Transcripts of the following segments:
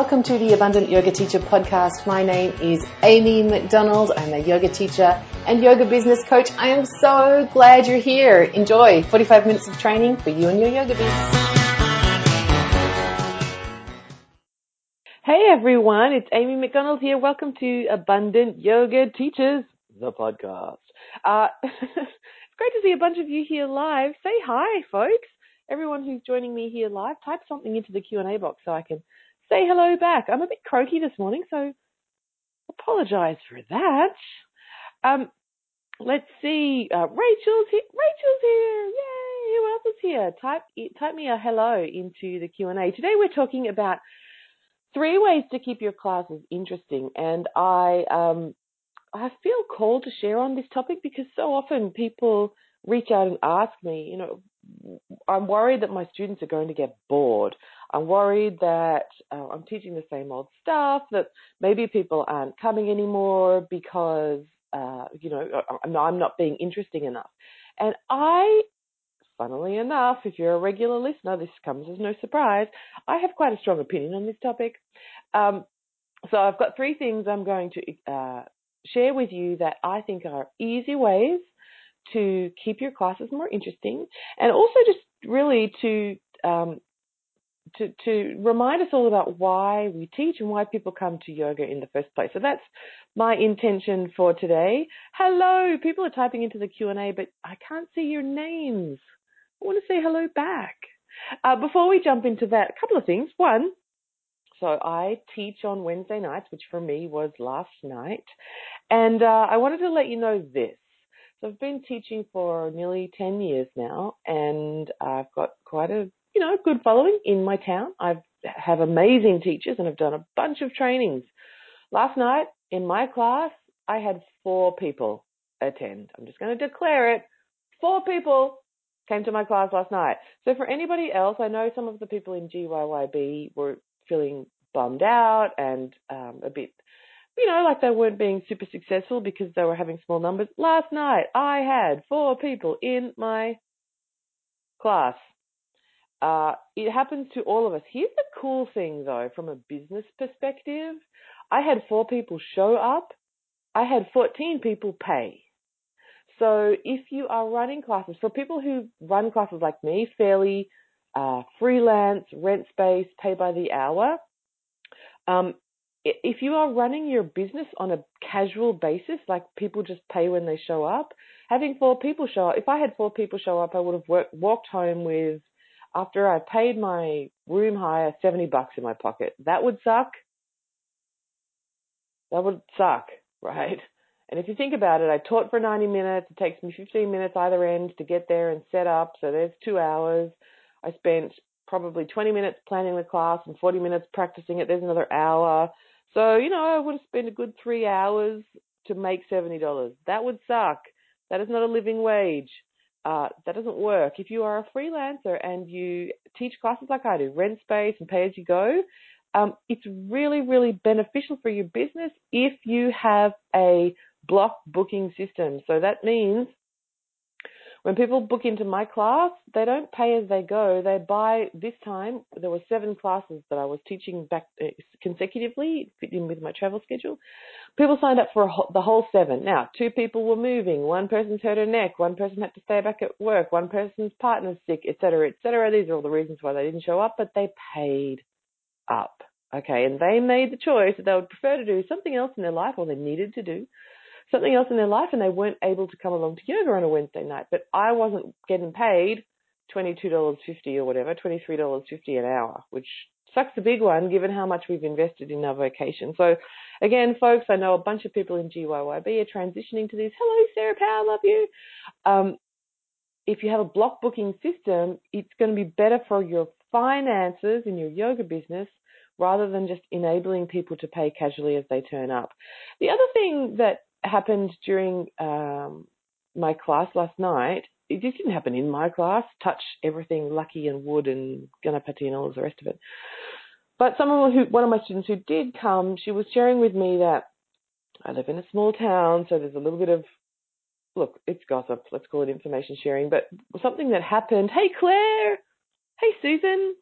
welcome to the Abundant Yoga Teacher podcast. My name is Amy McDonald. I'm a yoga teacher and yoga business coach. I am so glad you're here. Enjoy 45 minutes of training for you and your yoga business. Hey everyone, it's Amy McDonald here. Welcome to Abundant Yoga Teachers, the podcast. Uh, it's great to see a bunch of you here live. Say hi, folks. Everyone who's joining me here live, type something into the Q&A box so I can say hello back. I'm a bit croaky this morning, so apologise for that. Um, let's see. Uh, Rachel's here. Rachel's here. Yay! Who else is here? Type type me a hello into the Q and A. Today we're talking about three ways to keep your classes interesting, and I um I feel called to share on this topic because so often people reach out and ask me, you know, I'm worried that my students are going to get bored. I'm worried that uh, I'm teaching the same old stuff, that maybe people aren't coming anymore because, uh, you know, I'm not being interesting enough. And I, funnily enough, if you're a regular listener, this comes as no surprise, I have quite a strong opinion on this topic. Um, so I've got three things I'm going to uh, share with you that I think are easy ways to keep your classes more interesting and also just really to um, to, to remind us all about why we teach and why people come to yoga in the first place. So that's my intention for today. Hello, people are typing into the Q&A, but I can't see your names. I want to say hello back. Uh, before we jump into that, a couple of things. One, so I teach on Wednesday nights, which for me was last night. And uh, I wanted to let you know this. So I've been teaching for nearly 10 years now, and I've got quite a you know good following in my town. I have amazing teachers, and I've done a bunch of trainings. Last night in my class, I had four people attend. I'm just going to declare it. Four people came to my class last night. So for anybody else, I know some of the people in GYYB were feeling bummed out and um, a bit you know, like they weren't being super successful because they were having small numbers. Last night, I had four people in my class. Uh, it happens to all of us. Here's the cool thing, though, from a business perspective. I had four people show up. I had 14 people pay. So if you are running classes, for people who run classes like me, fairly uh, freelance, rent space, pay by the hour, um, if you are running your business on a casual basis, like people just pay when they show up, having four people show up, if I had four people show up, I would have worked, walked home with, after I paid my room hire, 70 bucks in my pocket. That would suck. That would suck, right? And if you think about it, I taught for 90 minutes. It takes me 15 minutes either end to get there and set up. So there's two hours. I spent probably 20 minutes planning the class and 40 minutes practicing it. There's another hour. So, you know, I would have spent a good three hours to make $70. That would suck. That is not a living wage. Uh, that doesn't work. If you are a freelancer and you teach classes like I do, rent space and pay as you go, um, it's really, really beneficial for your business if you have a block booking system. So that means when people book into my class, they don't pay as they go. They buy this time. There were seven classes that I was teaching back uh, consecutively, fit in with my travel schedule. People signed up for the whole seven. Now, two people were moving. One person's hurt her neck. One person had to stay back at work. One person's partner's sick, etc., etc. These are all the reasons why they didn't show up, but they paid up. Okay, and they made the choice that they would prefer to do something else in their life, or they needed to do something else in their life and they weren't able to come along to yoga on a Wednesday night. But I wasn't getting paid $22.50 or whatever, $23.50 an hour, which sucks a big one given how much we've invested in our vocation. So again, folks, I know a bunch of people in GYYB are transitioning to this. Hello, Sarah Powell, love you. Um, if you have a block booking system, it's going to be better for your finances in your yoga business rather than just enabling people to pay casually as they turn up. The other thing that happened during um, my class last night. It just didn't happen in my class. Touch everything, lucky and wood and ganapati and all the rest of it. But someone who, one of my students who did come, she was sharing with me that I live in a small town, so there's a little bit of look, it's gossip. Let's call it information sharing. But something that happened. Hey, Claire. Hey, Susan.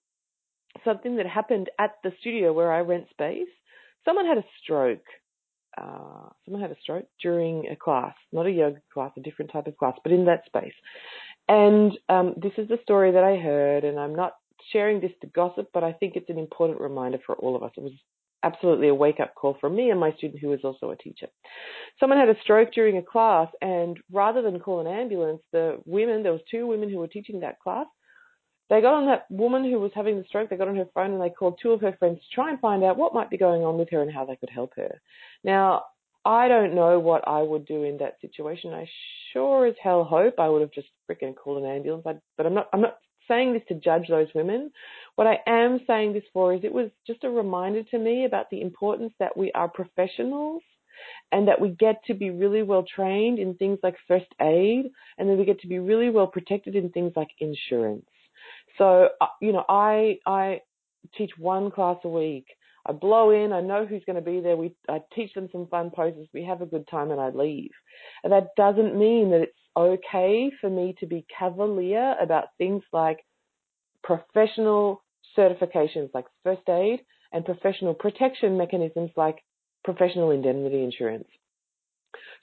something that happened at the studio where I rent space. Someone had a stroke. Uh, someone had a stroke during a class, not a yoga class, a different type of class, but in that space. And um, this is the story that I heard, and I'm not sharing this to gossip, but I think it's an important reminder for all of us. It was absolutely a wake up call for me and my student who was also a teacher. Someone had a stroke during a class, and rather than call an ambulance, the women, there was two women who were teaching that class, they got on that woman who was having the stroke, they got on her phone and they called two of her friends to try and find out what might be going on with her and how they could help her. Now, I don't know what I would do in that situation. I sure as hell hope I would have just freaking called an ambulance. but I'm not. I'm not saying this to judge those women. What I am saying this for is it was just a reminder to me about the importance that we are professionals and that we get to be really well trained in things like first aid and then we get to be really well protected in things like insurance. So, uh, you know, I, I teach one class a week. I blow in, I know who's going to be there. We, I teach them some fun poses. We have a good time and I leave. And that doesn't mean that it's okay for me to be cavalier about things like professional certifications like first aid and professional protection mechanisms like professional indemnity insurance.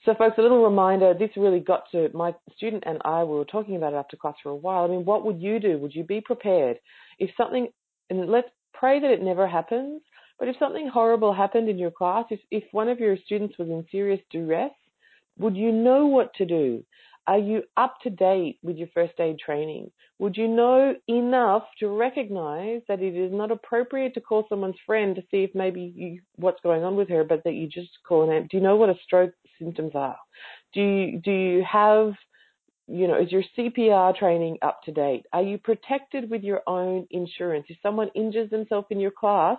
So, folks, a little reminder this really got to my student and I, we were talking about it after class for a while. I mean, what would you do? Would you be prepared? If something, and let's pray that it never happens, but if something horrible happened in your class, if, if one of your students was in serious duress, would you know what to do? Are you up to date with your first aid training? Would you know enough to recognize that it is not appropriate to call someone's friend to see if maybe you, what's going on with her, but that you just call an ambulance? Do you know what a stroke symptoms are? Do you, do you have, you know, is your CPR training up to date? Are you protected with your own insurance? If someone injures themselves in your class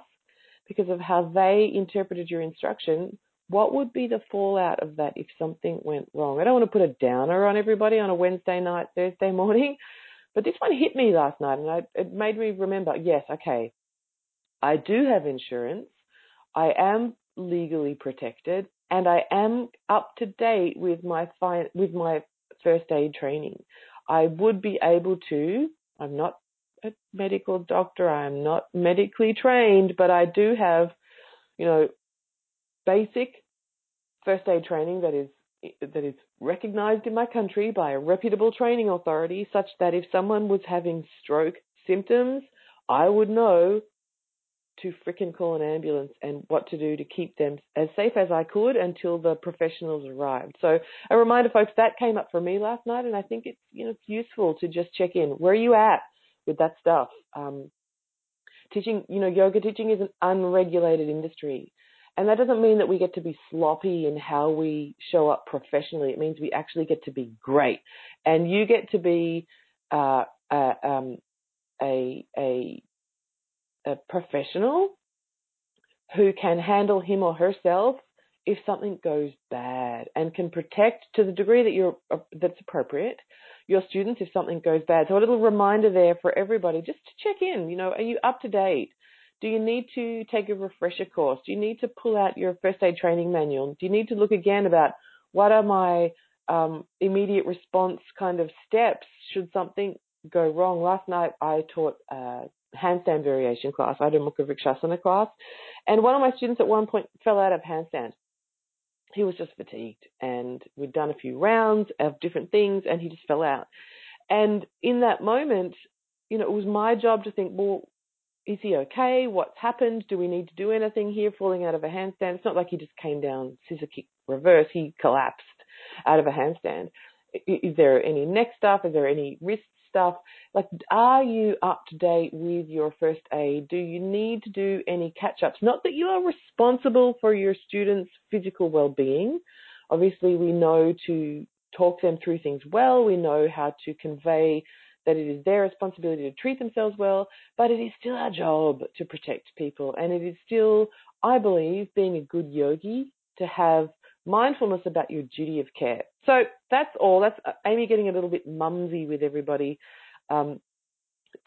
because of how they interpreted your instruction, what would be the fallout of that if something went wrong? I don't want to put a downer on everybody on a Wednesday night, Thursday morning, but this one hit me last night and I, it made me remember yes, okay, I do have insurance, I am legally protected, and I am up to date with my fi- with my first aid training. I would be able to. I'm not a medical doctor. I'm not medically trained, but I do have, you know, basic first aid training that is that is recognized in my country by a reputable training authority such that if someone was having stroke symptoms, I would know to fricking call an ambulance and what to do to keep them as safe as I could until the professionals arrived. So a reminder folks that came up for me last night and I think it's you know it's useful to just check in. Where are you at with that stuff? Um, teaching, you know, yoga teaching is an unregulated industry. And that doesn't mean that we get to be sloppy in how we show up professionally. It means we actually get to be great. And you get to be uh, um, a, a, a professional who can handle him or herself if something goes bad and can protect to the degree that you're uh, that's appropriate your students if something goes bad. So a little reminder there for everybody just to check in. You know, are you up to date? Do you need to take a refresher course? Do you need to pull out your first aid training manual? Do you need to look again about what are my um, immediate response kind of steps should something go wrong? Last night I taught a handstand variation class. I did a Mukha Vrikshasana class, and one of my students at one point fell out of handstand. He was just fatigued, and we'd done a few rounds of different things, and he just fell out. And in that moment, you know, it was my job to think, well, is he okay? What's happened? Do we need to do anything here? Falling out of a handstand. It's not like he just came down scissor kick reverse. He collapsed out of a handstand. Is there any neck stuff? Is there any wrist stuff? Like, are you up to date with your first aid? Do you need to do any catch ups? Not that you are responsible for your students' physical well being. Obviously, we know to talk them through things well. We know how to convey that it is their responsibility to treat themselves well, but it is still our job to protect people. And it is still, I believe, being a good yogi to have mindfulness about your duty of care. So that's all. That's uh, Amy getting a little bit mumsy with everybody um,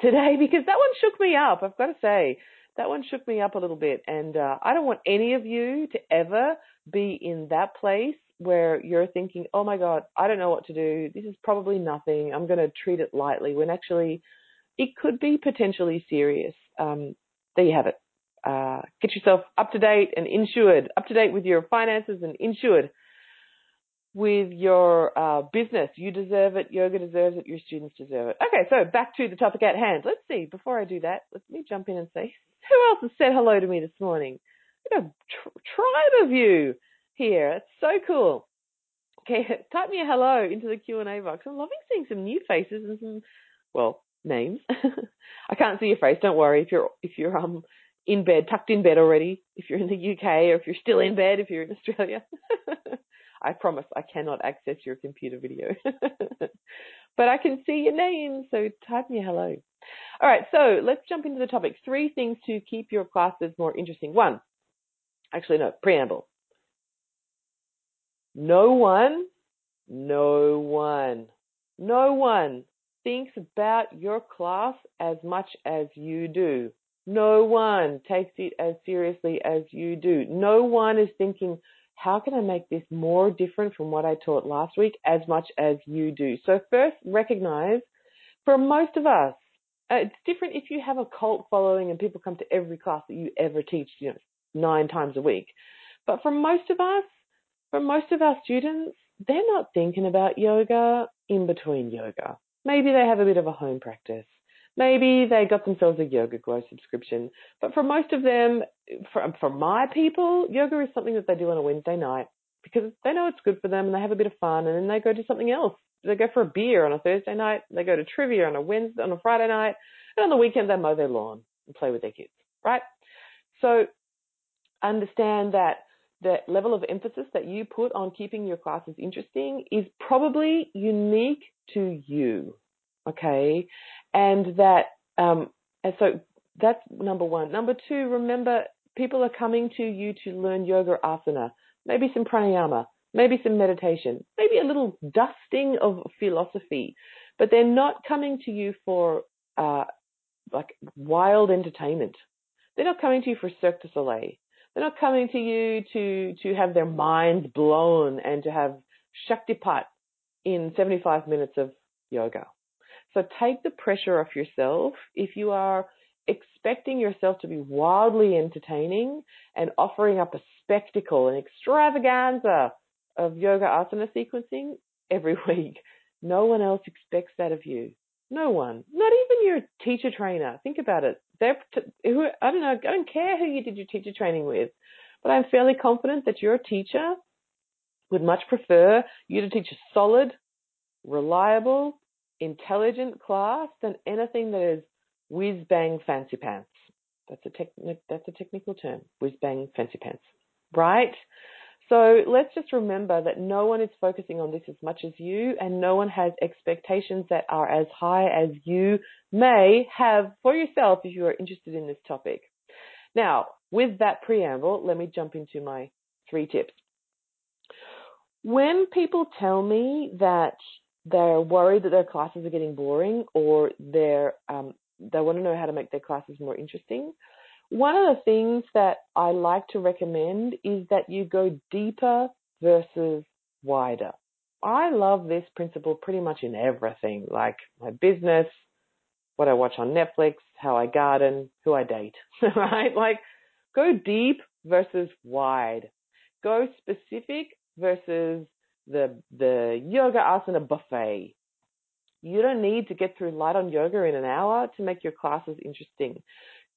today because that one shook me up. I've got to say that one shook me up a little bit, and uh, I don't want any of you to ever be in that place where you're thinking, oh my God, I don't know what to do. This is probably nothing. I'm going to treat it lightly when actually it could be potentially serious. Um, there you have it. Uh, get yourself up to date and insured, up to date with your finances and insured with your uh, business. You deserve it. Yoga deserves it. Your students deserve it. Okay, so back to the topic at hand. Let's see. Before I do that, let me jump in and say, who else has said hello to me this morning? A tr- tribe of you here. It's so cool. Okay, type me a hello into the Q and A box. I'm loving seeing some new faces and some, well, names. I can't see your face. Don't worry if you're if you're um in bed, tucked in bed already. If you're in the UK or if you're still in bed, if you're in Australia. I promise I cannot access your computer video. but I can see your name, so type me hello. All right, so let's jump into the topic. Three things to keep your classes more interesting. One, actually, no, preamble. No one, no one, no one thinks about your class as much as you do. No one takes it as seriously as you do. No one is thinking, how can I make this more different from what I taught last week as much as you do? So first recognize for most of us, uh, it's different if you have a cult following and people come to every class that you ever teach, you know, nine times a week. But for most of us, for most of our students, they're not thinking about yoga in between yoga. Maybe they have a bit of a home practice. Maybe they got themselves a YogaGlo subscription. But for most of them, for, for my people, yoga is something that they do on a Wednesday night because they know it's good for them and they have a bit of fun and then they go do something else. They go for a beer on a Thursday night, they go to trivia on a Wednesday, on a Friday night, and on the weekend they mow their lawn and play with their kids, right? So understand that the level of emphasis that you put on keeping your classes interesting is probably unique to you okay? And that, um, and so that's number one. Number two, remember people are coming to you to learn yoga asana, maybe some pranayama, maybe some meditation, maybe a little dusting of philosophy, but they're not coming to you for uh, like wild entertainment. They're not coming to you for Cirque du Soleil. They're not coming to you to to have their minds blown and to have Shaktipat in 75 minutes of yoga. So take the pressure off yourself. If you are expecting yourself to be wildly entertaining and offering up a spectacle, an extravaganza of yoga asana sequencing every week, no one else expects that of you. No one, not even your teacher trainer. Think about it. They're, who, I don't know, I don't care who you did your teacher training with, but I'm fairly confident that your teacher would much prefer you to teach a solid, reliable, intelligent class than anything that is whiz bang fancy pants. That's a techni- that's a technical term, whiz bang fancy pants, right? So let's just remember that no one is focusing on this as much as you, and no one has expectations that are as high as you may have for yourself if you are interested in this topic. Now, with that preamble, let me jump into my three tips. When people tell me that they're worried that their classes are getting boring or they're um, they want to know how to make their classes more interesting. One of the things that I like to recommend is that you go deeper versus wider. I love this principle pretty much in everything, like my business, what I watch on Netflix, how I garden, who I date, right? Like go deep versus wide. Go specific versus the the yoga asana buffet. You don't need to get through light on yoga in an hour to make your classes interesting.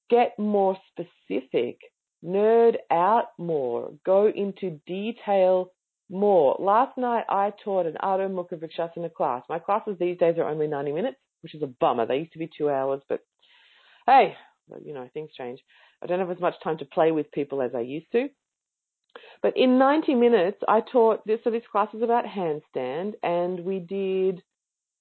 Get more specific, nerd out more, go into detail more. Last night I taught an Adho Mukha Vrikshasana class. My classes these days are only 90 minutes, which is a bummer. They used to be two hours, but hey, you know, things change. I don't have as much time to play with people as I used to. But in 90 minutes, I taught this. So this class is about handstand, and we did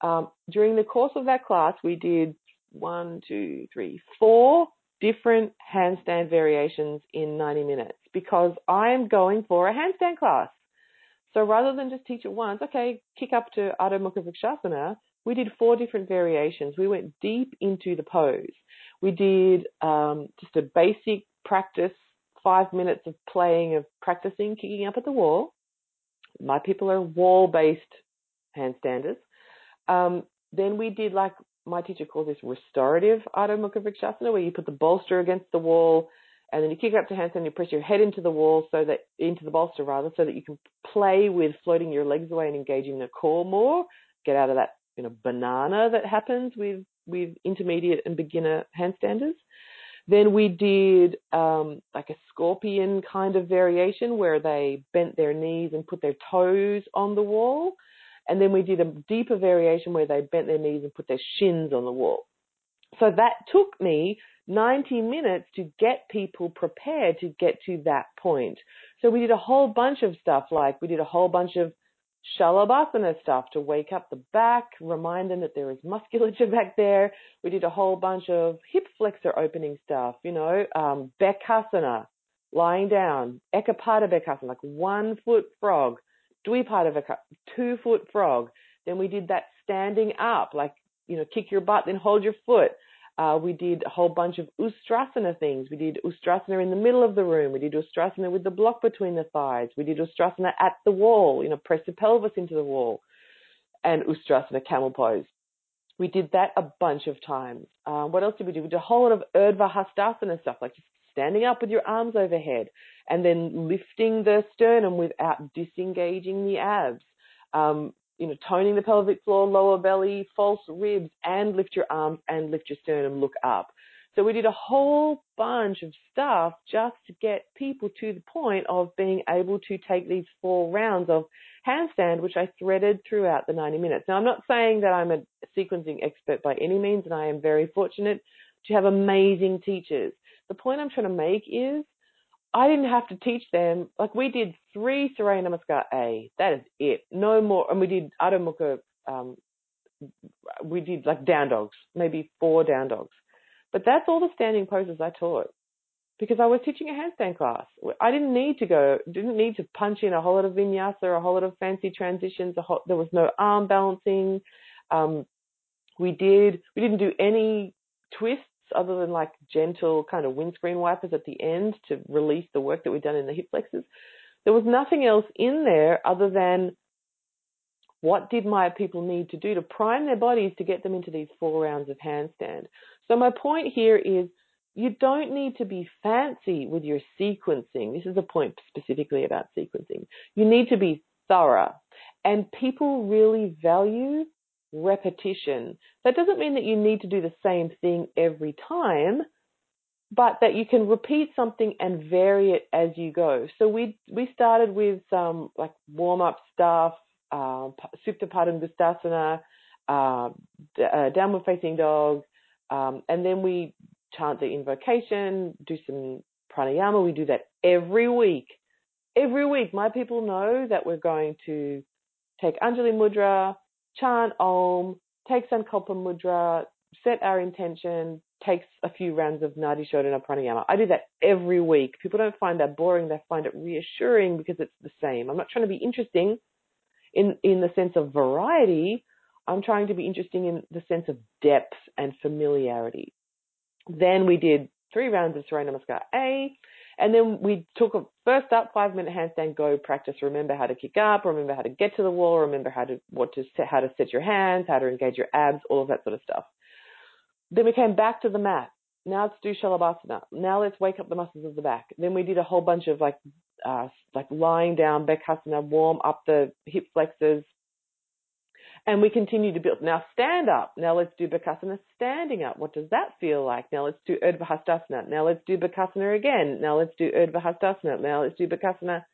um, during the course of that class, we did one, two, three, four different handstand variations in 90 minutes because I'm going for a handstand class. So rather than just teach it once, okay, kick up to Adho Mukha Vrikshasana, we did four different variations. We went deep into the pose. We did um, just a basic practice five minutes of playing, of practicing kicking up at the wall. My people are wall based handstanders. Um, then we did like my teacher calls this restorative Adho Mukha Vrikshasana, where you put the bolster against the wall and then you kick up to handstand, you press your head into the wall so that into the bolster rather, so that you can play with floating your legs away and engaging the core more. Get out of that you know banana that happens with with intermediate and beginner handstanders. Then we did um, like a scorpion kind of variation where they bent their knees and put their toes on the wall. And then we did a deeper variation where they bent their knees and put their shins on the wall. So that took me 90 minutes to get people prepared to get to that point. So we did a whole bunch of stuff like we did a whole bunch of Shalabhasana stuff to wake up the back, remind them that there is musculature back there. We did a whole bunch of hip flexor opening stuff, you know, um, Bhekasana, lying down, Ekapada Bhekasana, like one foot frog, Dvipada Bhekasana, two foot frog. Then we did that standing up, like, you know, kick your butt, then hold your foot. Uh, we did a whole bunch of Ustrasana things. We did Ustrasana in the middle of the room. We did Ustrasana with the block between the thighs. We did Ustrasana at the wall, you know, press the pelvis into the wall. And Ustrasana camel pose. We did that a bunch of times. Uh, what else did we do? We did a whole lot of Urdhva Hastasana stuff, like just standing up with your arms overhead and then lifting the sternum without disengaging the abs. Um, you know, toning the pelvic floor, lower belly, false ribs, and lift your arms and lift your sternum, look up. So we did a whole bunch of stuff just to get people to the point of being able to take these four rounds of handstand, which I threaded throughout the 90 minutes. Now, I'm not saying that I'm a sequencing expert by any means, and I am very fortunate to have amazing teachers. The point I'm trying to make is I didn't have to teach them. Like we did three Surya Namaskar A. That is it. No more. And we did Adho Mukha. Um, we did like down dogs, maybe four down dogs. But that's all the standing poses I taught because I was teaching a handstand class. I didn't need to go, didn't need to punch in a whole lot of vinyasa, a whole lot of fancy transitions. Whole, there was no arm balancing. Um, we did, we didn't do any twists other than like gentle kind of windscreen wipers at the end to release the work that we've done in the hip flexors. There was nothing else in there other than what did my people need to do to prime their bodies to get them into these four rounds of handstand. So my point here is you don't need to be fancy with your sequencing. This is a point specifically about sequencing. You need to be thorough. And people really value repetition. That doesn't mean that you need to do the same thing every time, but that you can repeat something and vary it as you go. So we we started with some like warm up stuff, uh, Supta Padangusthasana, uh, uh, downward facing dog, um, and then we chant the invocation, do some pranayama. We do that every week. Every week, my people know that we're going to take Anjali Mudra, chant Om, take Sankalpa Mudra, set our intention, takes a few rounds of Nadi Shodhana Pranayama. I do that every week. People don't find that boring, they find it reassuring because it's the same. I'm not trying to be interesting in, in the sense of variety. I'm trying to be interesting in the sense of depth and familiarity. Then we did three rounds of Surya Namaskar A, and then we took a first up five minute handstand go practice. Remember how to kick up, remember how to get to the wall, remember how to what to how to set your hands, how to engage your abs, all of that sort of stuff. Then we came back to the mat. Now let's do Shalabhasana. Now let's wake up the muscles of the back. Then we did a whole bunch of like uh, like lying down, Bhekasana, warm up the hip flexors, and we continue to build. Now stand up. Now let's do Bakasana standing up. What does that feel like? Now let's do Urdhva Hastasana. Now let's do Bakasana again. Now let's do Urdhva Hastasana. Now let's do Bakasana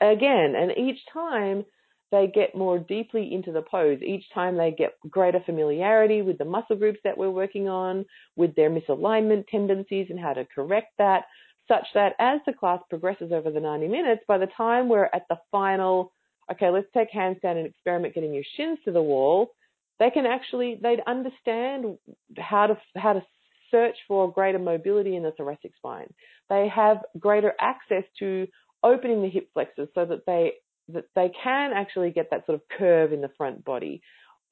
again. And each time they get more deeply into the pose. Each time they get greater familiarity with the muscle groups that we're working on, with their misalignment tendencies and how to correct that, such that as the class progresses over the 90 minutes, by the time we're at the final okay, let's take handstand and experiment getting your shins to the wall, they can actually they'd understand how to how to search for greater mobility in the thoracic spine. They have greater access to opening the hip flexors so that they that they can actually get that sort of curve in the front body.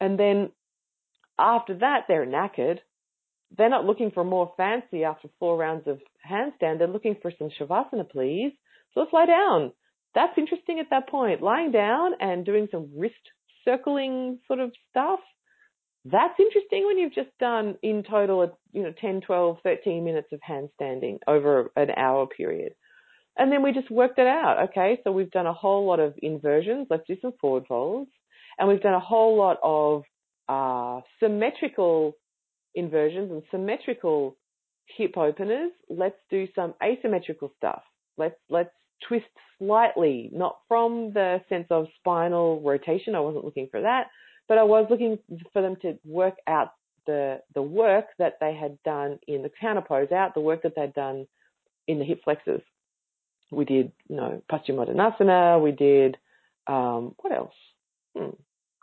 And then after that they're knackered. They're not looking for more fancy after four rounds of handstand. They're looking for some shavasana, please. So let's lie down that's interesting at that point. Lying down and doing some wrist circling sort of stuff, That's interesting when you've just done in total, you know, 10, 12, 13 minutes of handstanding over an hour period. And then we just worked it out. Okay, so we've done a whole lot of inversions. Let's do some forward folds. And we've done a whole lot of uh, symmetrical inversions and symmetrical hip openers. Let's do some asymmetrical stuff. Let's let's twist slightly, not from the sense of spinal rotation. I wasn't looking for that, but I was looking for them to work out the the work that they had done in the counter pose out, the work that they'd done in the hip flexors. We did, you know, Paschimottanasana. We did um, what else? Hmm,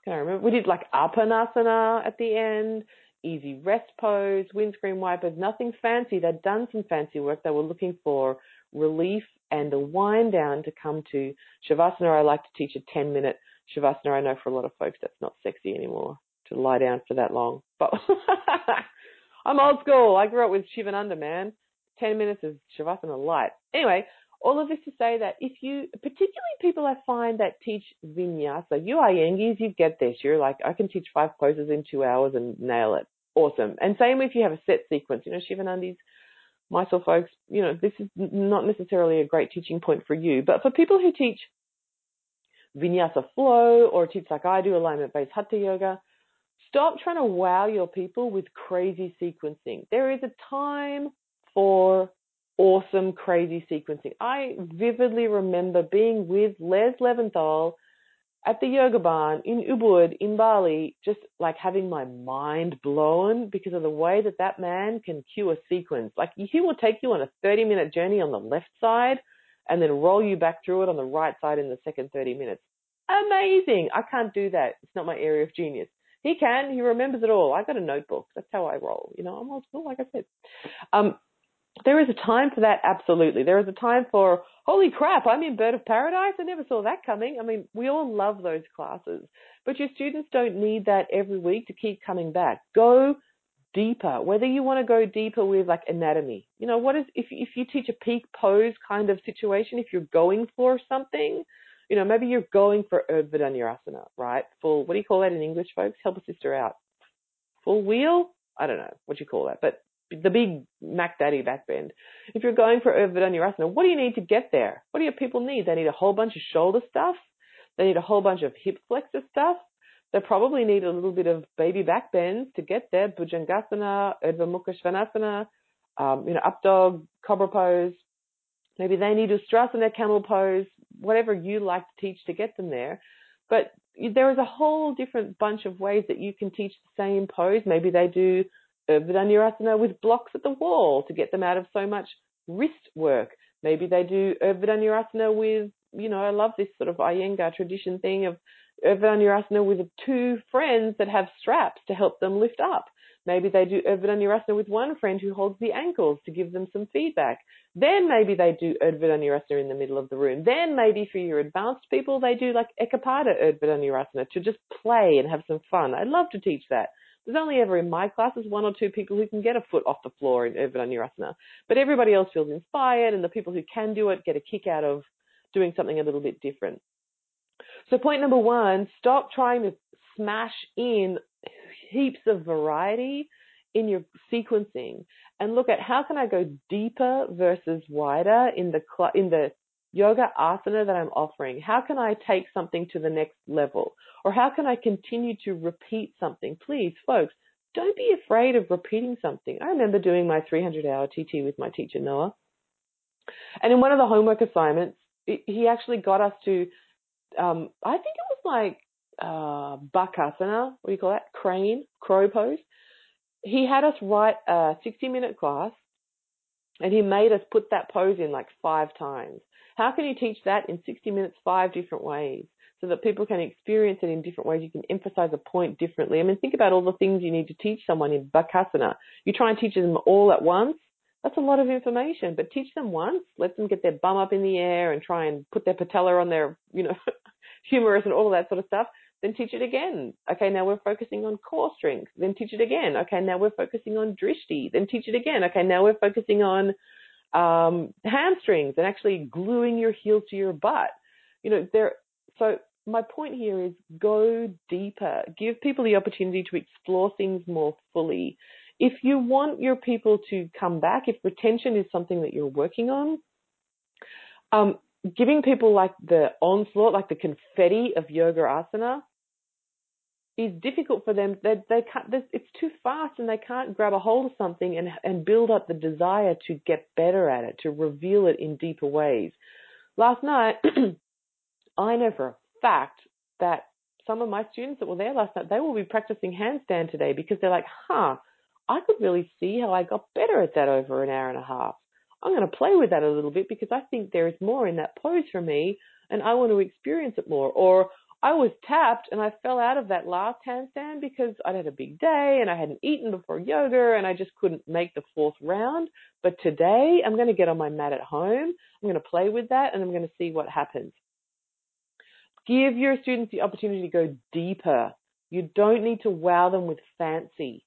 can I remember? We did like Apanasana at the end easy rest pose, windscreen wipers, nothing fancy. They'd done some fancy work. They were looking for relief and a wind down to come to Shavasana. I like to teach a 10 minute Shavasana. I know for a lot of folks that's not sexy anymore to lie down for that long, but I'm old school. I grew up with Shivananda, man. 10 minutes of Shavasana light. Anyway, all of this to say that if you, particularly people I find that teach vinyasa, you are Iyengis, you get this. You're like, I can teach five poses in two hours and nail it. Awesome. And same if you have a set sequence. You know, Shivanandis, Mysore folks, you know, this is not necessarily a great teaching point for you. But for people who teach vinyasa flow or teach like I do, alignment based hatha yoga, stop trying to wow your people with crazy sequencing. There is a time for awesome, crazy sequencing. I vividly remember being with Les Leventhal at the yoga barn in Ubud in Bali, just like having my mind blown because of the way that that man can cue a sequence. Like he will take you on a 30 minute journey on the left side and then roll you back through it on the right side in the second 30 minutes. Amazing. I can't do that. It's not my area of genius. He can. He remembers it all. I got a notebook. That's how I roll. You know, I'm old school, like I said. Um, there is a time for that, absolutely. There is a time for, holy crap, I'm in Bird of Paradise. I never saw that coming. I mean, we all love those classes, but your students don't need that every week to keep coming back. Go deeper, whether you want to go deeper with like anatomy. You know, what is, if, if you teach a peak pose kind of situation, if you're going for something, you know, maybe you're going for Urdhva right? Full, what do you call that in English, folks? Help a sister out. Full wheel? I don't know what you call that, but the big Mac Daddy backbend. If you're going for Urdhva what do you need to get there? What do your people need? They need a whole bunch of shoulder stuff. They need a whole bunch of hip flexor stuff. They probably need a little bit of baby back bends to get there. Bhujangasana, Urdhva Mukha Svanasana, um, you know, up dog, cobra pose. Maybe they need Ustrasana, camel pose, whatever you like to teach to get them there. But there is a whole different bunch of ways that you can teach the same pose. Maybe they do Urdhva with blocks at the wall to get them out of so much wrist work. Maybe they do Urdhva with, you know, I love this sort of Iyengar tradition thing of Urdhva with two friends that have straps to help them lift up. Maybe they do Urdhva with one friend who holds the ankles to give them some feedback. Then maybe they do Urdhva in the middle of the room. Then maybe for your advanced people, they do like Ekapada Urdhva to just play and have some fun. I'd love to teach that. There's only ever in my classes one or two people who can get a foot off the floor in Urdhva But everybody else feels inspired and the people who can do it get a kick out of doing something a little bit different. So point number one, stop trying to smash in heaps of variety in your sequencing and look at how can I go deeper versus wider in the in the yoga asana that I'm offering? How can I take something to the next level? Or how can I continue to repeat something? Please, folks, don't be afraid of repeating something. I remember doing my 300 hour TT with my teacher, Noah. And in one of the homework assignments, he actually got us to, um, I think it was like uh, Bakasana, what do you call that? Crane, crow pose. He had us write a 60 minute class and he made us put that pose in like five times. How can you teach that in 60 minutes, five different ways? So that people can experience it in different ways. You can emphasize a point differently. I mean, think about all the things you need to teach someone in Bakasana. You try and teach them all at once. That's a lot of information, but teach them once. Let them get their bum up in the air and try and put their patella on their, you know, humerus and all of that sort of stuff. Then teach it again. Okay, now we're focusing on core strength. Then teach it again. Okay, now we're focusing on drishti. Then teach it again. Okay, now we're focusing on um, hamstrings and actually gluing your heels to your butt. You know, there. So my point here is go deeper. Give people the opportunity to explore things more fully. If you want your people to come back, if retention is something that you're working on, um, giving people like the onslaught, like the confetti of yoga asana, is difficult for them. They they can't. It's too fast, and they can't grab a hold of something and and build up the desire to get better at it, to reveal it in deeper ways. Last night, I know for a fact that some of my students that were there last night, they will be practicing handstand today because they're like, huh, I could really see how I got better at that over an hour and a half. I'm going to play with that a little bit because I think there is more in that pose for me and I want to experience it more. Or I was tapped and I fell out of that last handstand because I'd had a big day and I hadn't eaten before yoga and I just couldn't make the fourth round. But today I'm going to get on my mat at home. I'm going to play with that and I'm going to see what happens. Give your students the opportunity to go deeper. You don't need to wow them with fancy.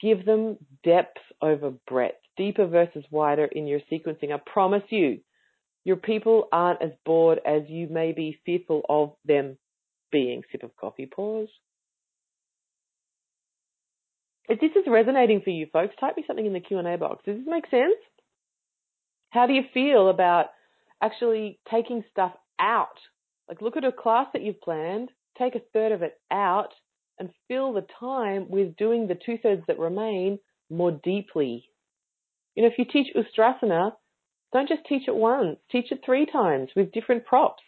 Give them depth over breadth, deeper versus wider in your sequencing. I promise you, your people aren't as bored as you may be fearful of them being. Sip of coffee, pause. If this is resonating for you folks, type me something in the Q&A box. Does this make sense? How do you feel about actually taking stuff out like look at a class that you've planned, take a third of it out, and fill the time with doing the two thirds that remain more deeply. You know, if you teach Ustrasana, don't just teach it once, teach it three times with different props.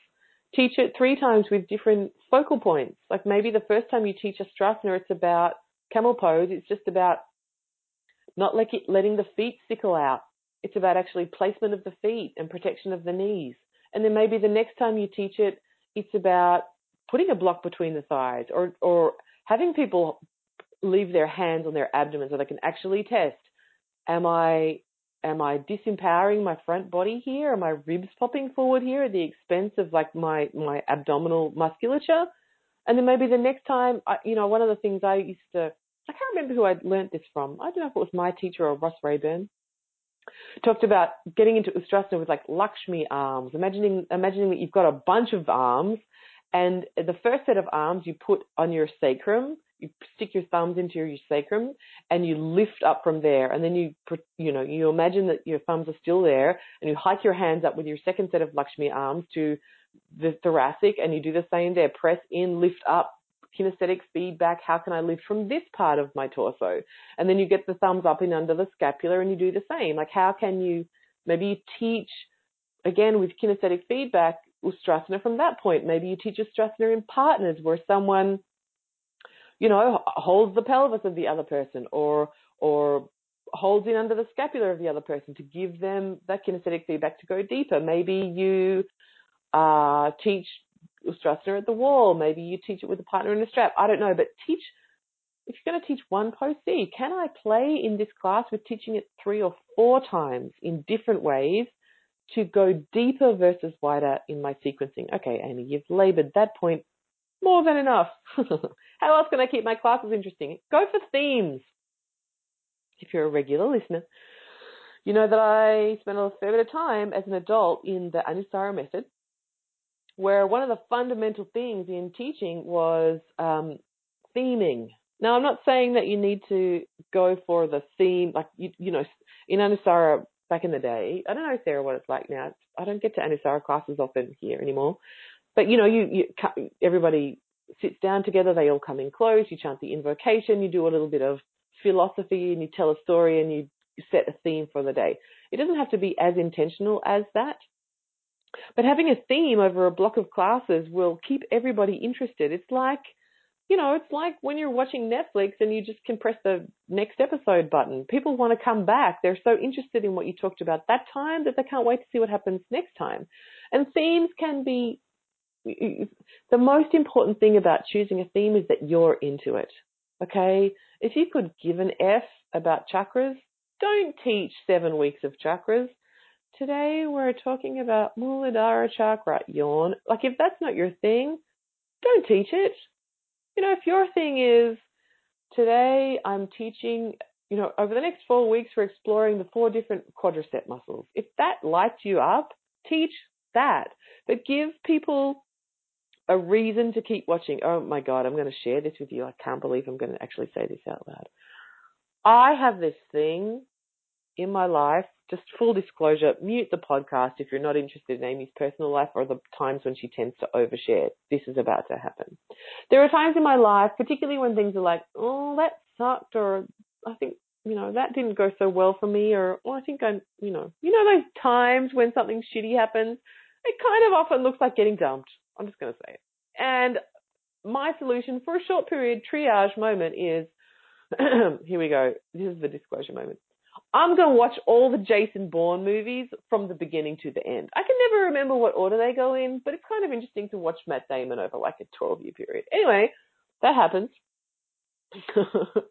Teach it three times with different focal points. Like maybe the first time you teach Ustrasana, it's about camel pose, it's just about not letting the feet sickle out. It's about actually placement of the feet and protection of the knees. And then maybe the next time you teach it, it's about putting a block between the thighs or, or having people leave their hands on their abdomen so they can actually test am I am I disempowering my front body here? Are my ribs popping forward here at the expense of like my my abdominal musculature? And then maybe the next time, I, you know, one of the things I used to, I can't remember who I learned this from. I don't know if it was my teacher or Ross Rayburn talked about getting into Ustrasana with like Lakshmi arms, imagining imagining that you've got a bunch of arms, and the first set of arms you put on your sacrum. You stick your thumbs into your sacrum and you lift up from there, and then you you know you imagine that your thumbs are still there, and you hike your hands up with your second set of Lakshmi arms to the thoracic, and you do the same there. Press in, lift up, kinesthetic feedback. How can I lift from this part of my torso? And then you get the thumbs up in under the scapula and you do the same. Like how can you, maybe you teach again with kinesthetic feedback Ustrasana from that point. Maybe you teach Ustrasana in partners where someone, you know, holds the pelvis of the other person or, or holds in under the scapula of the other person to give them that kinesthetic feedback to go deeper. Maybe you uh, teach Ustrasana at the wall. Maybe you teach it with a partner in a strap. I don't know, but teach. If you're going to teach one pose, see, can I play in this class with teaching it three or four times in different ways to go deeper versus wider in my sequencing? Okay, Amy, you've labored that point more than enough. How else can I keep my classes interesting? Go for themes. If you're a regular listener, you know that I spent a fair bit of time as an adult in the Anusara method, where one of the fundamental things in teaching was um, theming. Now, I'm not saying that you need to go for the theme, like, you, you know, in Anusara back in the day, I don't know, Sarah, what it's like now. I don't get to Anusara classes often here anymore. But, you know, you, you everybody sits down together, they all come in close, you chant the invocation, you do a little bit of philosophy and you tell a story and you set a theme for the day. It doesn't have to be as intentional as that, but having a theme over a block of classes will keep everybody interested. It's like, you know, it's like when you're watching Netflix and you just can press the next episode button. People want to come back. They're so interested in what you talked about that time that they can't wait to see what happens next time. And themes can be the most important thing about choosing a theme is that you're into it. Okay? If you could give an F about chakras, don't teach seven weeks of chakras. Today we're talking about Muladhara chakra, yawn. Like if that's not your thing, don't teach it. You know, if your thing is today I'm teaching, you know, over the next four weeks we're exploring the four different quadricep muscles. If that lights you up, teach that. But give people a reason to keep watching. Oh my God, I'm going to share this with you. I can't believe I'm going to actually say this out loud. I have this thing in my life, just full disclosure, mute the podcast if you're not interested in Amy's personal life or the times when she tends to overshare. This is about to happen. There are times in my life, particularly when things are like, oh, that sucked, or I think, you know, that didn't go so well for me, or oh, I think I'm, you know, you know those times when something shitty happens? It kind of often looks like getting dumped. I'm just going to say it. And my solution for a short period triage moment is, here we go. This is the disclosure moment. I'm going to watch all the Jason Bourne movies from the beginning to the end. I can never remember what order they go in, but it's kind of interesting to watch Matt Damon over like a 12 year period. Anyway, that happens.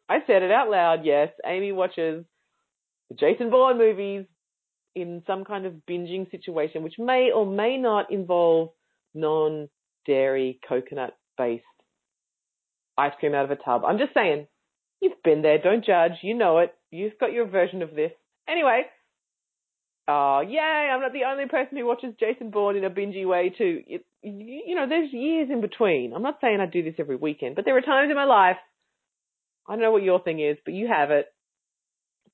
I said it out loud, yes. Amy watches the Jason Bourne movies in some kind of binging situation, which may or may not involve non dairy coconut based ice cream out of a tub. I'm just saying, you've been there, don't judge, you know it. You've got your version of this. Anyway, oh, yay, I'm not the only person who watches Jason Bourne in a bingy way too. It, you know, there's years in between. I'm not saying I do this every weekend, but there are times in my life, I don't know what your thing is, but you have it.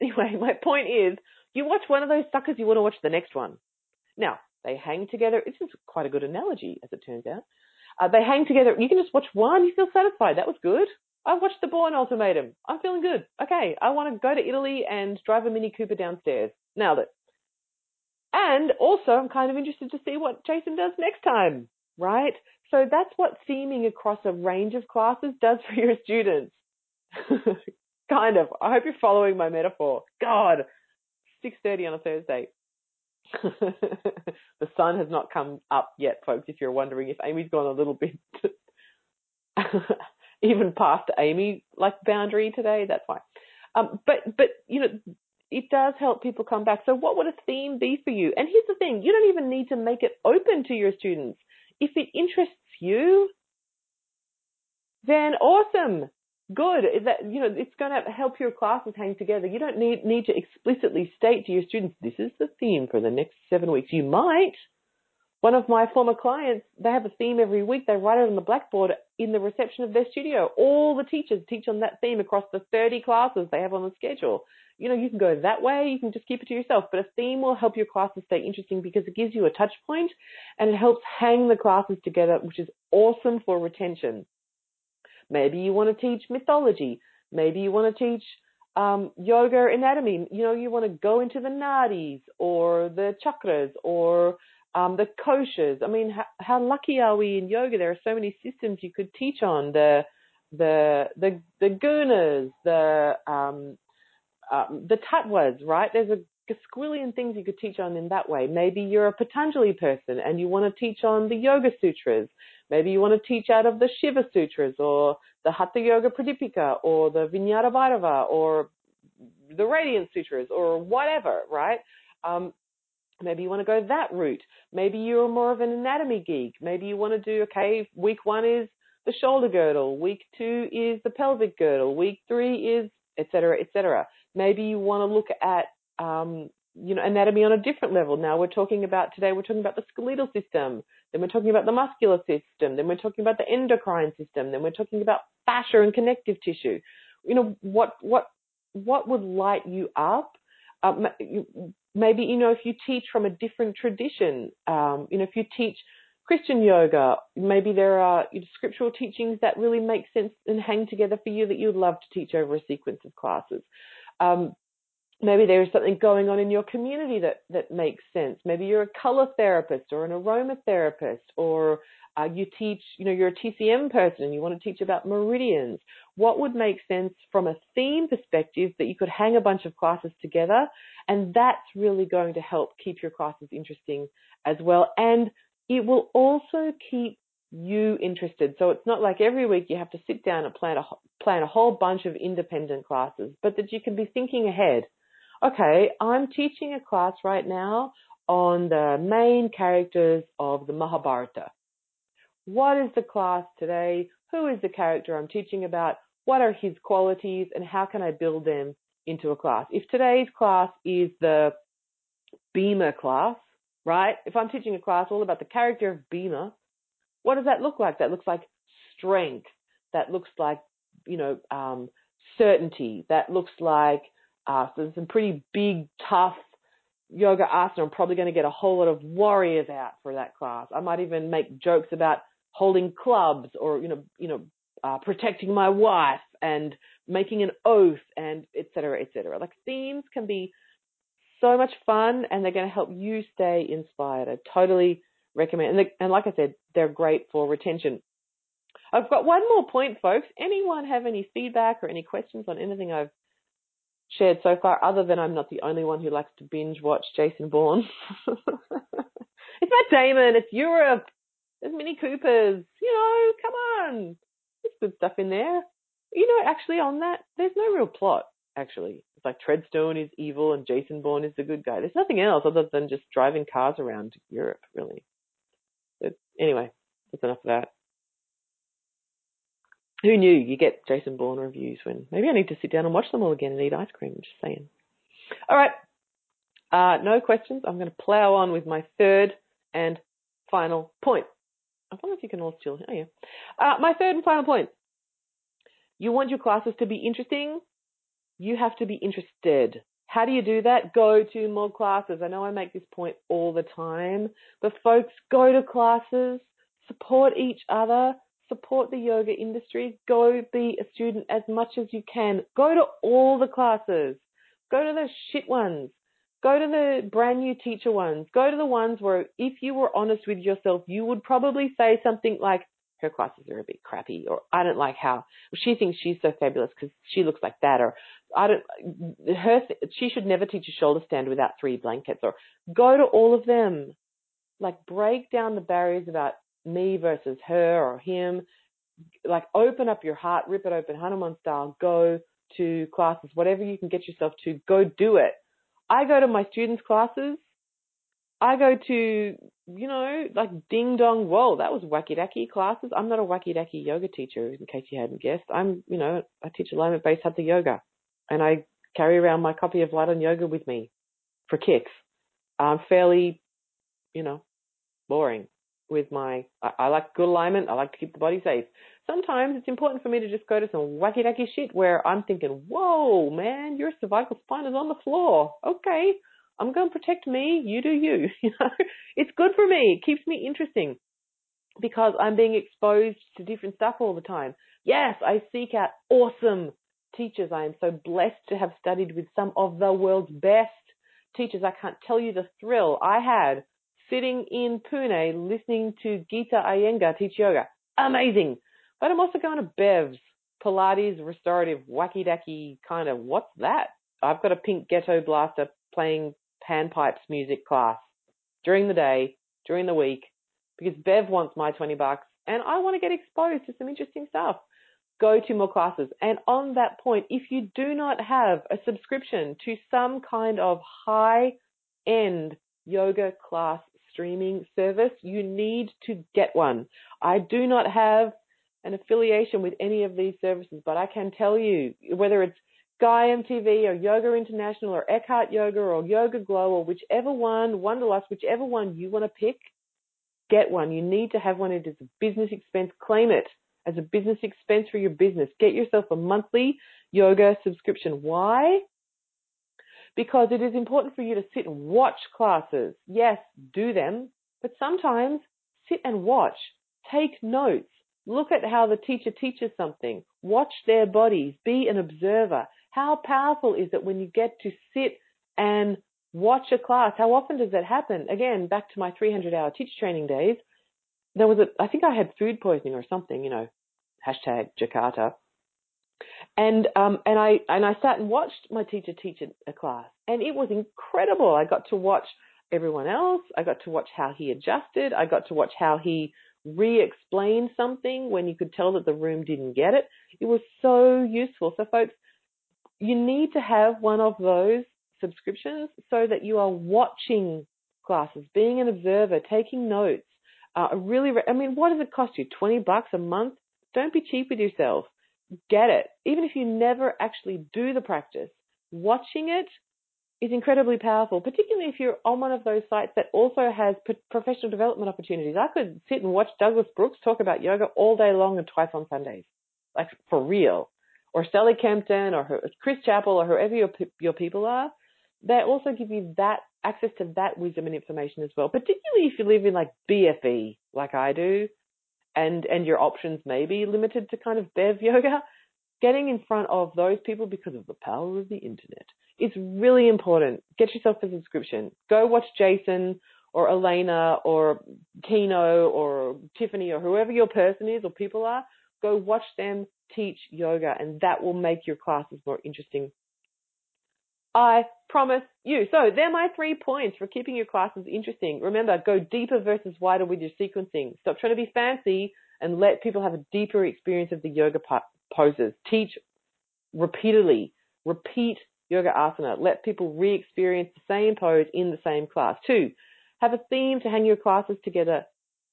Anyway, my point is, you watch one of those suckers, you want to watch the next one. Now, they hang together. This is quite a good analogy, as it turns out. Uh, they hang together. You can just watch one, you feel satisfied. That was good. I watched the Bourne Ultimatum. I'm feeling good. Okay, I want to go to Italy and drive a Mini Cooper downstairs. Nailed it. And also, I'm kind of interested to see what Jason does next time, right? So that's what theming across a range of classes does for your students. kind of. I hope you're following my metaphor. God, 6:30 on a Thursday. the sun has not come up yet, folks. If you're wondering if Amy's gone a little bit even past Amy like boundary today, that's fine. Um, but but you know, it does help people come back. So what would a theme be for you? And here's the thing: you don't even need to make it open to your students. If it interests you, then awesome, good. That you know, it's going to help your classes hang together. You don't need need to explicitly state to your students, "This is the theme for the next seven weeks." You might one of my former clients, they have a theme every week. They write it on the blackboard in the reception of their studio. All the teachers teach on that theme across the 30 classes they have on the schedule. You know, you can go that way, you can just keep it to yourself, but a theme will help your classes stay interesting because it gives you a touch point and it helps hang the classes together, which is awesome for retention. Maybe you want to teach mythology. Maybe you want to teach um, yoga anatomy. You know, you want to go into the nadis or the chakras or um, the koshas. I mean, how, how, lucky are we in yoga? There are so many systems you could teach on the the the the gunas, the um, um, the tattvas, right? There's a squillion things you could teach on in that way. Maybe you're a Patanjali person and you want to teach on the Yoga Sutras. Maybe you want to teach out of the Shiva Sutras or the Hatha Yoga Pradipika or the Vijnana Bhairava or the Radiant Sutras or whatever, right? Um, Maybe you want to go that route. Maybe you're more of an anatomy geek. Maybe you want to do, okay, week one is the shoulder girdle. Week two is the pelvic girdle. Week three is et cetera, et cetera. Maybe you want to look at, um, you know, anatomy on a different level. Now we're talking about, today we're talking about the skeletal system. Then we're talking about the muscular system. Then we're talking about the endocrine system. Then we're talking about fascia and connective tissue. You know, what, what, what would light you up? Um, maybe you know if you teach from a different tradition um, you know if you teach christian yoga maybe there are you know, scriptural teachings that really make sense and hang together for you that you'd love to teach over a sequence of classes um, maybe there is something going on in your community that that makes sense. Maybe you're a color therapist or an aromatherapist or uh, you teach you know you're a tcm person and you want to teach about meridians. What would make sense from a theme perspective that you could hang a bunch of classes together? And that's really going to help keep your classes interesting as well. And it will also keep you interested. So it's not like every week you have to sit down and plan a plan a whole bunch of independent classes but that you can be thinking ahead okay, I'm teaching a class right now on the main characters of the Mahabharata. What is the class today? Who is the character I'm teaching about? What are his qualities and how can I build them into a class? If today's class is the Bhima class, right? If I'm teaching a class all about the character of Bhima, What does that look like? That looks like strength. That looks like, you know, um, certainty. That looks like so some pretty big, tough yoga asana. I'm probably going to get a whole lot of warriors out for that class. I might even make jokes about holding clubs or you know, you know, uh, protecting my wife and making an oath and et cetera, et cetera. Like themes can be so much fun and they're going to help you stay inspired. I totally recommend. And, and like I said, they're great for retention. I've got one more point, folks. Anyone have any feedback or any questions on anything I've shared so far, other than I'm not the only one who likes to binge watch Jason Bourne? it's Matt Damon. It's Europe. There's Mini Coopers. You know, come on. There's good stuff in there. You know, actually, on that, there's no real plot. Actually, it's like Treadstone is evil and Jason Bourne is the good guy. There's nothing else other than just driving cars around Europe, really. But anyway, that's enough of that. Who knew you get Jason Bourne reviews when maybe I need to sit down and watch them all again and eat ice cream. Just saying. All right. Uh, no questions. I'm going to plow on with my third and final point. I don't if you can all still. Oh yeah. Uh, my third and final point. You want your classes to be interesting. You have to be interested. How do you do that? Go to more classes. I know I make this point all the time, but folks, go to classes, support each other, support the yoga industry. Go be a student as much as you can. Go to all the classes. Go to the shit ones. Go to the brand new teacher ones. Go to the ones where if you were honest with yourself, you would probably say something like, her classes are a bit crappy, or I don't like how she thinks she's so fabulous because she looks like that, or I don't, her, she should never teach a shoulder stand without three blankets, or go to all of them. Like break down the barriers about me versus her or him. Like open up your heart, rip it open, Hanuman style, go to classes, whatever you can get yourself to, go do it. I go to my students' classes. I go to, you know, like ding dong, whoa, that was wacky dacky classes. I'm not a wacky dacky yoga teacher, in case you hadn't guessed. I'm, you know, I teach alignment based hatha yoga and I carry around my copy of Light on Yoga with me for kicks. I'm fairly, you know, boring with my, I, I, like good alignment. I like to keep the body safe. Sometimes it's important for me to just go to some wacky dacky shit where I'm thinking, whoa, man, your cervical spine is on the floor. Okay. I'm going to protect me. You do you. You know, it's good for me. It keeps me interesting because I'm being exposed to different stuff all the time. Yes, I seek out awesome teachers. I am so blessed to have studied with some of the world's best teachers. I can't tell you the thrill I had sitting in Pune listening to Geeta Iyengar teach yoga. Amazing. But I'm also going to Bev's Pilates restorative wacky dacky kind of what's that? I've got a pink ghetto blaster playing panpipes music class during the day, during the week, because Bev wants my 20 bucks and I want to get exposed to some interesting stuff. Go to more classes. And on that point, if you do not have a subscription to some kind of high end yoga class streaming service, you need to get one. I do not have an affiliation with any of these services, but I can tell you whether it's Gaiam TV or Yoga International or Ekhart Yoga or YogaGlo or whichever one, Wanderlust, whichever one you want to pick, get one. You need to have one. It is a business expense. Claim it as a business expense for your business. Get yourself a monthly yoga subscription. Why? Because it is important for you to sit and watch classes. Yes, do them, but sometimes sit and watch. Take notes. Look at how the teacher teaches something. Watch their bodies. Be an observer. How powerful is it when you get to sit and watch a class? How often does that happen? Again, back to my 300 hour teacher training days. There was a, I think I had food poisoning or something, you know, hashtag Jakarta. And um, and I and I sat and watched my teacher teach a class, and it was incredible. I got to watch everyone else. I got to watch how he adjusted. I got to watch how he re-explained something when you could tell that the room didn't get it. It was so useful. So, folks, you need to have one of those subscriptions so that you are watching classes, being an observer, taking notes. Uh, really, re- I mean, what does it cost you? Twenty bucks a month? Don't be cheap with yourself get it. Even if you never actually do the practice, watching it is incredibly powerful, particularly if you're on one of those sites that also has professional development opportunities. I could sit and watch Douglas Brooks talk about yoga all day long and twice on Sundays, like for real. Or Sally Kempton or Chris Chapple or whoever your your people are. They also give you that access to that wisdom and information as well, particularly if you live in like BFE, like I do, and and your options may be limited to kind of Bev yoga. Getting in front of those people because of the power of the internet it's really important. Get yourself a subscription. Go watch Jason or Elena or Kino or Tiffany or whoever your person is or people are. Go watch them teach yoga and that will make your classes more interesting. I promise you. So they're my three points for keeping your classes interesting. Remember, go deeper versus wider with your sequencing. Stop trying to be fancy and let people have a deeper experience of the yoga poses. Teach repeatedly. Repeat yoga asana. Let people re-experience the same pose in the same class. Two, have a theme to hang your classes together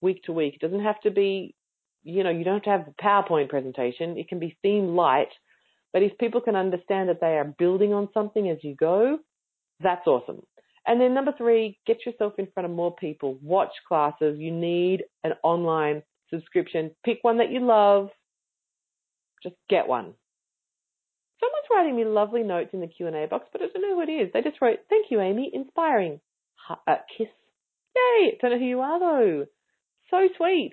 week to week. It doesn't have to be, you know, you don't have to have a PowerPoint presentation. It can be theme light. But if people can understand that they are building on something as you go, that's awesome. And then number three, get yourself in front of more people. Watch classes. You need an online subscription. Pick one that you love. Just get one. Someone's writing me lovely notes in the Q&A box, but I don't know who it is. They just wrote, thank you, Amy, inspiring. Uh, kiss. Yay! Don't know who you are though. So sweet.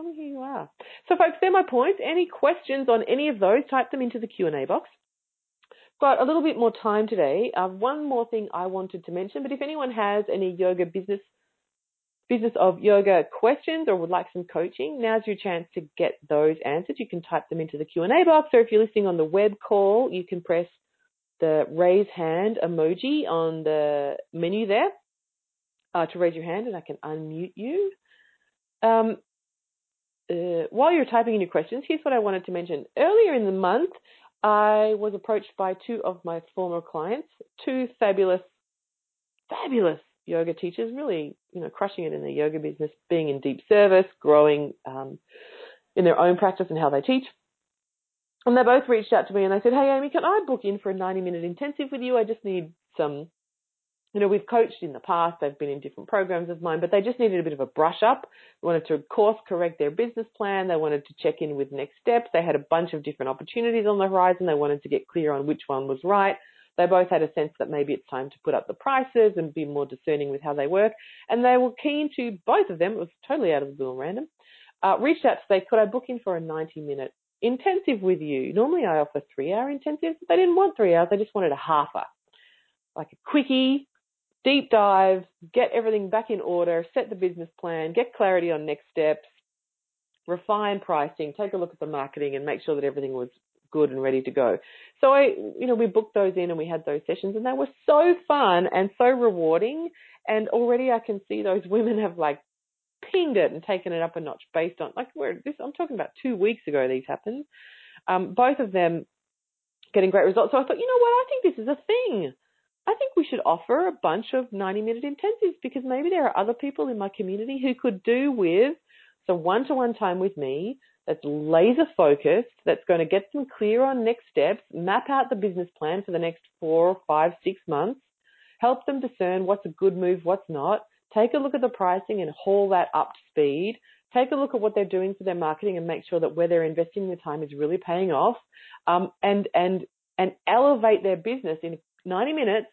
Tell me who you are. So folks, they're my points. Any questions on any of those, type them into the Q&A box. Got a little bit more time today. Uh, one more thing I wanted to mention, but if anyone has any yoga business business of yoga questions or would like some coaching, now's your chance to get those answered. You can type them into the Q&A box or if you're listening on the web call, you can press the raise hand emoji on the menu there uh, to raise your hand and I can unmute you. Um, uh, while you're typing in your questions, here's what I wanted to mention. Earlier in the month, I was approached by two of my former clients, two fabulous, fabulous yoga teachers, really, you know, crushing it in the yoga business, being in deep service, growing um, in their own practice and how they teach. And they both reached out to me and they said, Hey, Amy, can I book in for a 90 minute intensive with you? I just need some, you know, we've coached in the past. They've been in different programs of mine, but they just needed a bit of a brush up. They wanted to course correct their business plan. They wanted to check in with next steps. They had a bunch of different opportunities on the horizon. They wanted to get clear on which one was right. They both had a sense that maybe it's time to put up the prices and be more discerning with how they work. And they were keen to, both of them, it was totally out of the blue and random, uh, reached out to say, could I book in for a 90 minute intensive with you? Normally I offer three hour intensives. But they didn't want three hours. They just wanted a half hour, like a quickie, deep dive, get everything back in order, set the business plan, get clarity on next steps, refine pricing, take a look at the marketing and make sure that everything was good and ready to go. So I, you know, we booked those in and we had those sessions and they were so fun and so rewarding. And already I can see those women have like pinged it and taken it up a notch based on like where this, I'm talking about two weeks ago these happened. Um, both of them getting great results. So I thought, you know what? I think this is a thing. I think we should offer a bunch of 90 minute intensives because maybe there are other people in my community who could do with some one to one time with me that's laser focused, that's going to get them clear on next steps, map out the business plan for the next four, five, six months, help them discern what's a good move, what's not, take a look at the pricing and haul that up to speed, take a look at what they're doing for their marketing and make sure that where they're investing their time is really paying off, um, and, and, and elevate their business in 90 minutes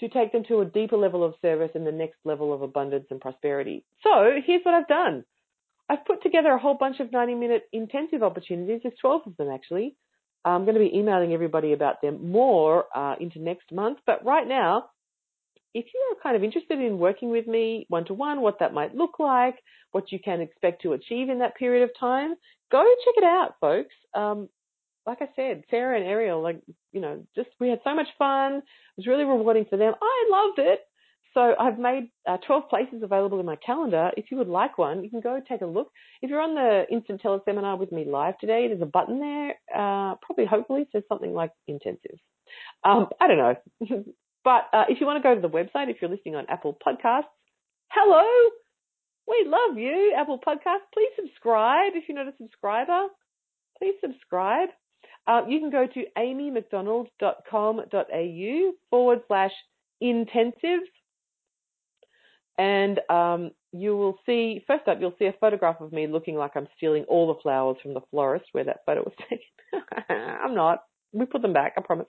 to take them to a deeper level of service and the next level of abundance and prosperity. So here's what I've done. I've put together a whole bunch of 90 minute intensive opportunities. There's 12 of them actually. I'm going to be emailing everybody about them more uh, into next month. But right now, if you're kind of interested in working with me one to one, what that might look like, what you can expect to achieve in that period of time, go check it out, folks. Um, like I said, Sarah and Ariel, like, you know, just we had so much fun. It was really rewarding for them. I loved it. So I've made uh, 12 places available in my calendar. If you would like one, you can go take a look. If you're on the Instant Teleseminar with me live today, there's a button there. Uh, probably, hopefully, says something like intensive. Um, I don't know. but uh, if you want to go to the website, if you're listening on Apple Podcasts, hello, we love you, Apple Podcasts. Please subscribe if you're not a subscriber. Please subscribe. Uh, you can go to amymcdonald.com.au forward slash intensives and um, you will see, first up, you'll see a photograph of me looking like I'm stealing all the flowers from the florist where that photo was taken. I'm not. We put them back, I promise.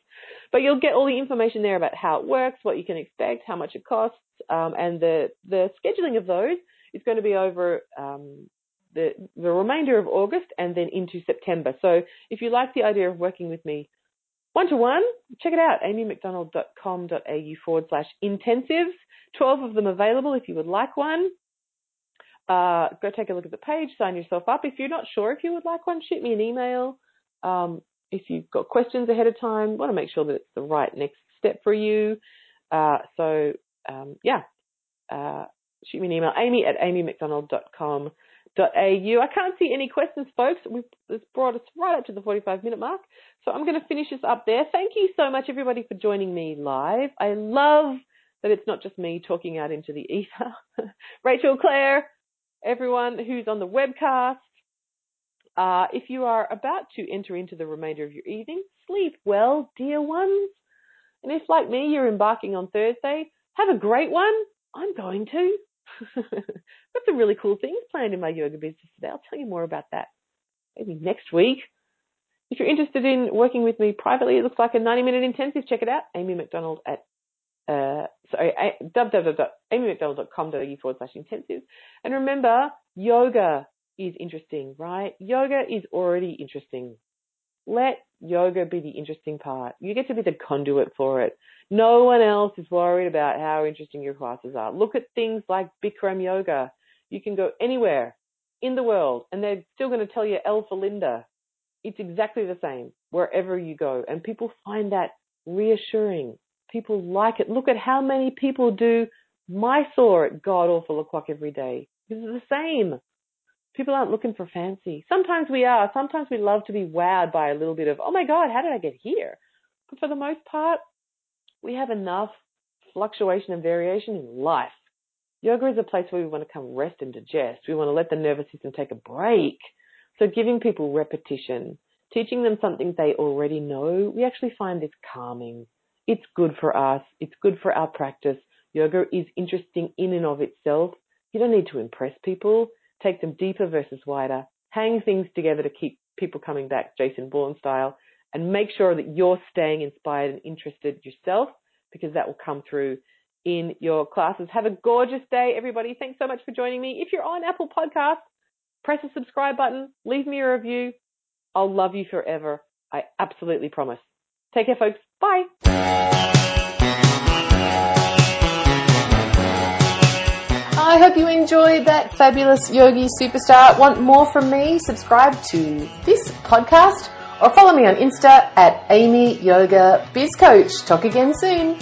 But you'll get all the information there about how it works, what you can expect, how much it costs, um, and the, the scheduling of those is going to be over um, the, the remainder of August and then into September. So if you like the idea of working with me one to one, check it out, amymcdonald.com.au forward slash intensives. 12 of them available if you would like one. Uh, go take a look at the page, sign yourself up. If you're not sure if you would like one, shoot me an email. Um, if you've got questions ahead of time, want to make sure that it's the right next step for you. Uh, so, um, yeah, uh, shoot me an email, amy at amymcdonald.com.au. I can't see any questions, folks. We've, it's brought us right up to the 45 minute mark. So I'm going to finish this up there. Thank you so much, everybody, for joining me live. I love that it's not just me talking out into the ether. Rachel, Claire, everyone who's on the webcast. Uh, if you are about to enter into the remainder of your evening, sleep well, dear ones. And if, like me, you're embarking on Thursday, have a great one. I'm going to. Got some really cool things planned in my yoga business today. I'll tell you more about that maybe next week. If you're interested in working with me privately, it looks like a 90 minute intensive. Check it out. Amy McDonald at uh, sorry, www.amymcdonald.com.au forward slash intensive. And remember, yoga is interesting, right? Yoga is already interesting. Let yoga be the interesting part. You get to be the conduit for it. No one else is worried about how interesting your classes are. Look at things like Bikram yoga. You can go anywhere in the world and they're still going to tell you L Linda. It's exactly the same wherever you go. And people find that reassuring People like it. Look at how many people do Mysore at god awful o'clock every day. It's the same. People aren't looking for fancy. Sometimes we are. Sometimes we love to be wowed by a little bit of, oh my God, how did I get here? But for the most part, we have enough fluctuation and variation in life. Yoga is a place where we want to come rest and digest. We want to let the nervous system take a break. So giving people repetition, teaching them something they already know, we actually find this calming. It's good for us. It's good for our practice. Yoga is interesting in and of itself. You don't need to impress people. Take them deeper versus wider. Hang things together to keep people coming back, Jason Bourne style, and make sure that you're staying inspired and interested yourself because that will come through in your classes. Have a gorgeous day, everybody. Thanks so much for joining me. If you're on Apple Podcasts, press the subscribe button, leave me a review. I'll love you forever. I absolutely promise. Take care, folks. Bye. I hope you enjoyed that fabulous yogi superstar. Want more from me? Subscribe to this podcast or follow me on Insta at Amy Yoga Biz Coach. Talk again soon.